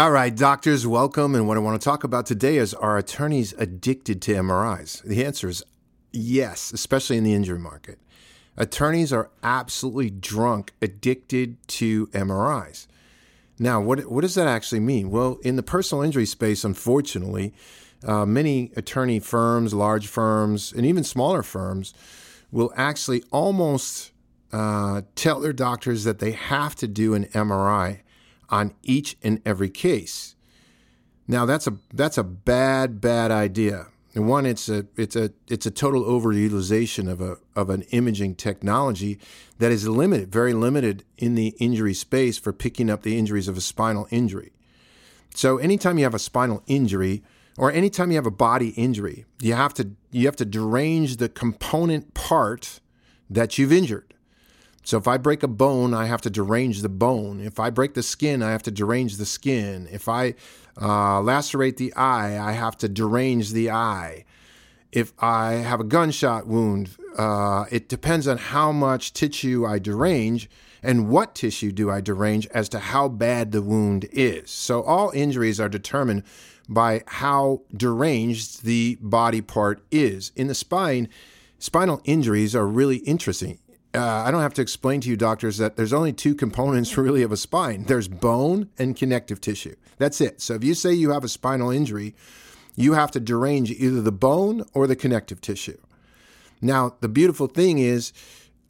All right, doctors, welcome. And what I want to talk about today is are attorneys addicted to MRIs? The answer is yes, especially in the injury market. Attorneys are absolutely drunk, addicted to MRIs. Now, what, what does that actually mean? Well, in the personal injury space, unfortunately, uh, many attorney firms, large firms, and even smaller firms will actually almost uh, tell their doctors that they have to do an MRI on each and every case. Now that's a that's a bad bad idea. And one, it's a it's a it's a total overutilization of a of an imaging technology that is limited, very limited in the injury space for picking up the injuries of a spinal injury. So anytime you have a spinal injury or anytime you have a body injury, you have to you have to derange the component part that you've injured. So if I break a bone, I have to derange the bone. If I break the skin, I have to derange the skin. If I uh, lacerate the eye, I have to derange the eye. If I have a gunshot wound, uh, it depends on how much tissue I derange and what tissue do I derange as to how bad the wound is. So all injuries are determined by how deranged the body part is. In the spine, spinal injuries are really interesting uh, I don't have to explain to you, doctors, that there's only two components really of a spine there's bone and connective tissue. That's it. So if you say you have a spinal injury, you have to derange either the bone or the connective tissue. Now, the beautiful thing is,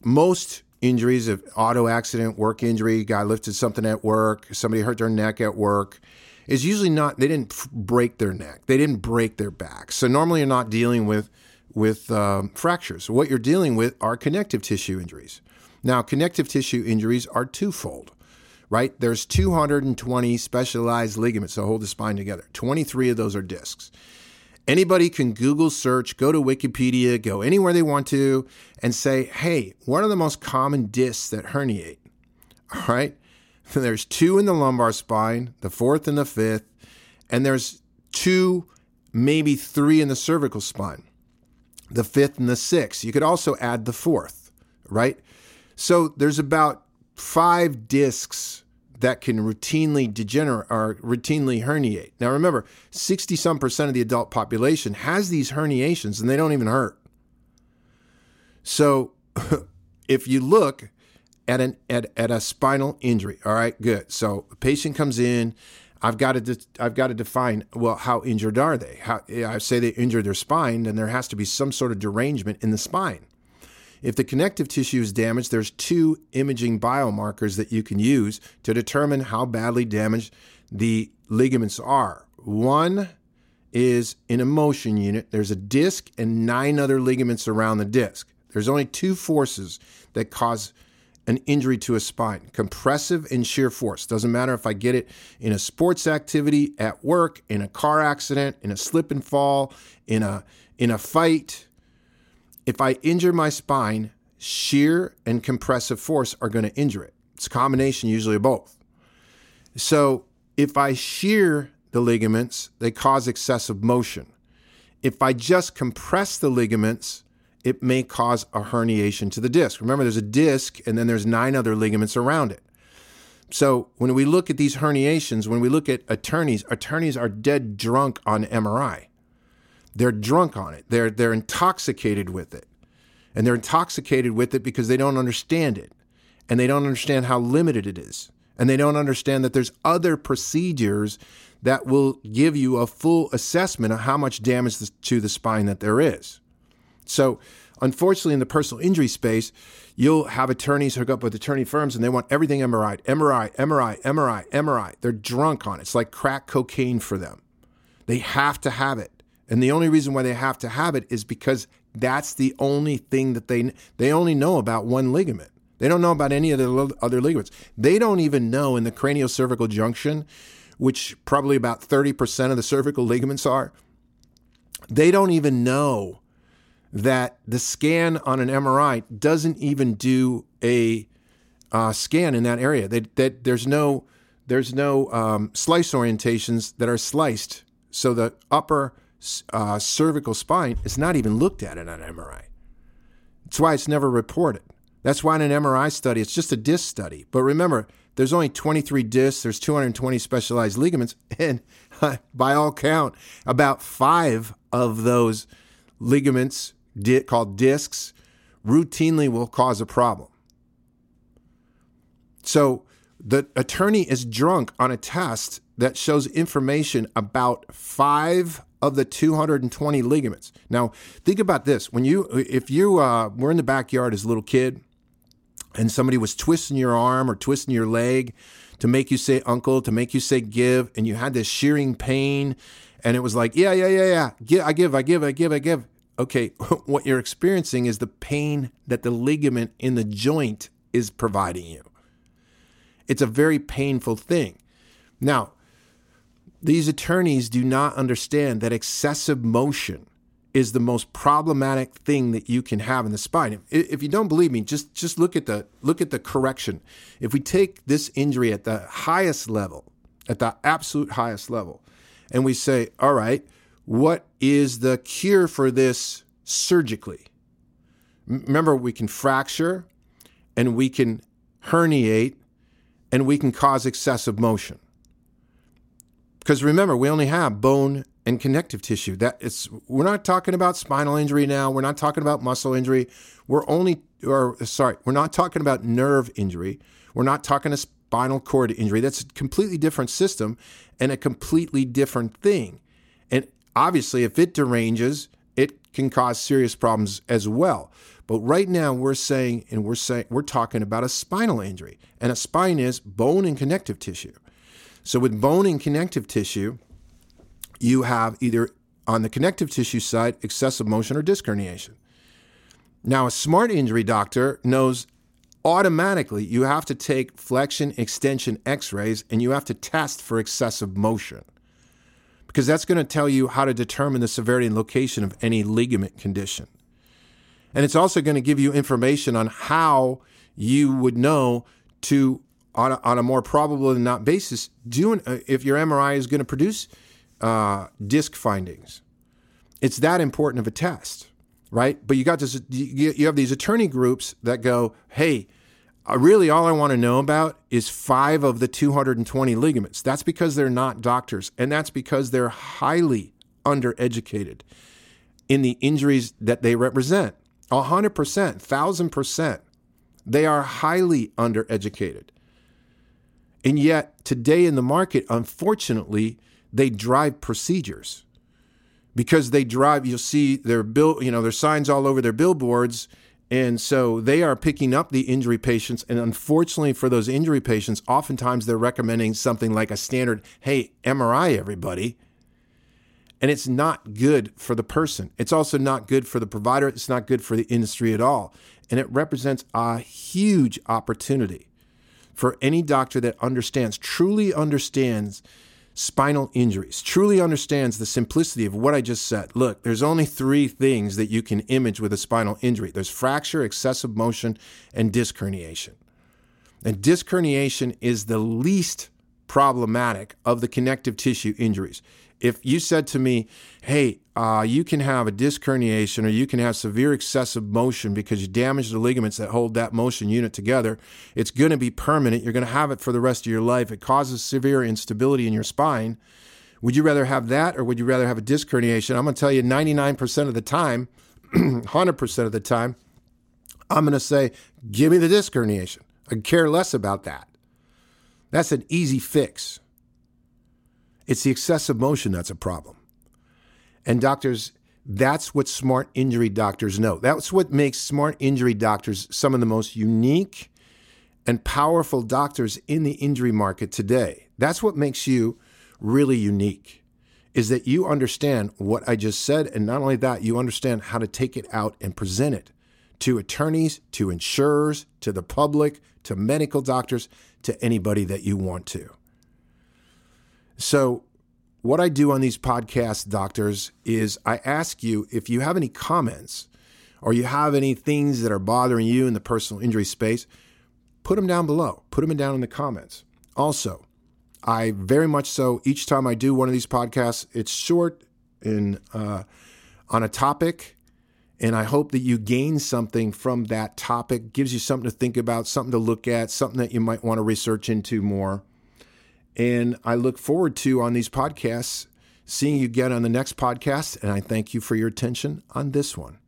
most injuries of auto accident, work injury, guy lifted something at work, somebody hurt their neck at work, is usually not, they didn't break their neck, they didn't break their back. So normally you're not dealing with with um, fractures. What you're dealing with are connective tissue injuries. Now, connective tissue injuries are twofold, right? There's 220 specialized ligaments that hold the spine together. 23 of those are discs. Anybody can Google search, go to Wikipedia, go anywhere they want to, and say, hey, what are the most common discs that herniate? All right. There's two in the lumbar spine, the fourth and the fifth, and there's two, maybe three in the cervical spine the fifth and the sixth. You could also add the fourth, right? So there's about five discs that can routinely degenerate or routinely herniate. Now remember, 60 some percent of the adult population has these herniations and they don't even hurt. So if you look at an at, at a spinal injury, all right, good. So a patient comes in, I've got to de- I've got to define well how injured are they? How I say they injured their spine, then there has to be some sort of derangement in the spine. If the connective tissue is damaged, there's two imaging biomarkers that you can use to determine how badly damaged the ligaments are. One is in a motion unit. There's a disc and nine other ligaments around the disc. There's only two forces that cause an injury to a spine compressive and shear force. Doesn't matter if I get it in a sports activity, at work, in a car accident, in a slip and fall, in a, in a fight. If I injure my spine, shear and compressive force are going to injure it. It's a combination usually of both. So if I shear the ligaments, they cause excessive motion. If I just compress the ligaments, it may cause a herniation to the disc. Remember, there's a disc and then there's nine other ligaments around it. So when we look at these herniations, when we look at attorneys, attorneys are dead drunk on MRI. They're drunk on it. They're they're intoxicated with it. And they're intoxicated with it because they don't understand it. And they don't understand how limited it is. And they don't understand that there's other procedures that will give you a full assessment of how much damage to the spine that there is. So, unfortunately, in the personal injury space, you'll have attorneys hook up with attorney firms and they want everything MRI, MRI, MRI, MRI, MRI. They're drunk on it. It's like crack cocaine for them. They have to have it. And the only reason why they have to have it is because that's the only thing that they they only know about one ligament. They don't know about any of the other ligaments. They don't even know in the craniocervical junction, which probably about 30% of the cervical ligaments are. They don't even know that the scan on an MRI doesn't even do a uh, scan in that area. That, that there's no there's no um, slice orientations that are sliced, so the upper uh, cervical spine is not even looked at in an MRI. That's why it's never reported. That's why in an MRI study, it's just a disc study. But remember, there's only 23 discs, there's 220 specialized ligaments, and by all count, about five of those ligaments di- called discs routinely will cause a problem. So the attorney is drunk on a test that shows information about five of the 220 ligaments. Now, think about this: when you, if you uh, were in the backyard as a little kid, and somebody was twisting your arm or twisting your leg to make you say uncle, to make you say give, and you had this shearing pain, and it was like, yeah, yeah, yeah, yeah, give, I give, I give, I give, I give. Okay, what you're experiencing is the pain that the ligament in the joint is providing you. It's a very painful thing. Now, these attorneys do not understand that excessive motion is the most problematic thing that you can have in the spine. If, you don't believe me, just just look at the look at the correction. If we take this injury at the highest level, at the absolute highest level, and we say, all right, what is the cure for this surgically? Remember, we can fracture and we can herniate and we can cause excessive motion. Because remember, we only have bone and connective tissue. That it's we're not talking about spinal injury now. We're not talking about muscle injury. We're only or sorry, we're not talking about nerve injury. We're not talking a spinal cord injury. That's a completely different system and a completely different thing. And obviously, if it deranges, it can cause serious problems as well. But right now we're saying and we're saying we're talking about a spinal injury. And a spine is bone and connective tissue. So with bone and connective tissue, you have either on the connective tissue side excessive motion or disc herniation. Now, a smart injury doctor knows automatically you have to take flexion extension x rays and you have to test for excessive motion because that's going to tell you how to determine the severity and location of any ligament condition. And it's also going to give you information on how you would know to, on a, on a more probable than not basis, do an, uh, if your MRI is going to produce uh, disc findings. It's that important of a test, right? But you got this, you, have these attorney groups that go, hey, Uh, really all I want to know about is five of the 220 ligaments. That's because they're not doctors, and that's because they're highly undereducated in the injuries that they represent. 100%, 1000%. They are highly undereducated. And yet, today in the market, unfortunately, they drive procedures because they drive you'll see their bill you know their signs all over their billboards and so they are picking up the injury patients. And unfortunately for those injury patients oftentimes they're recommending something like a standard hey mri everybody. And it's not good for the person. It's also not good for the provider. It's not good for the industry at all. And it represents a huge opportunity for any doctor that understands truly understands spinal injuries, truly understands the simplicity of what I just said. Look, there's only three things that you can image with a spinal injury there's fracture, excessive motion, and disc herniation. And disc herniation is the least problematic of the connective tissue injuries if you said to me, hey, uh, you can have a disc herniation or you can have severe excessive motion because you damaged the ligaments that hold that motion unit together, it's going to be permanent. You're going to have it for the rest of your life. It causes severe instability in your spine. Would you rather have that or would you rather have a disc herniation? I'm going to tell you 99% of the time, 100% of the time, I'm going to say, give me the disc herniation. I care less about that. That's an easy fix. It's the excessive motion that's a problem. And doctors, that's what smart injury doctors know. That's what makes smart injury doctors some of the most unique and powerful doctors in the injury market today. That's what makes you really unique is that you understand what I just said and not only that, you understand how to take it out and present it to attorneys, to insurers, to the public, to medical doctors, to anybody that you want to. So, what I do on these podcasts, doctors, is I ask you if you have any comments or you have any things that are bothering you in the personal injury space, put them down below. Put them down in the comments. Also, I very much so, each time I do one of these podcasts, it's short and uh, on a topic And I hope that you gain something from that topic, gives you something to think about, something to look at, something that you might want to research into more. And I look forward to on these podcasts seeing you again on the next podcast. And I thank you for your attention on this one.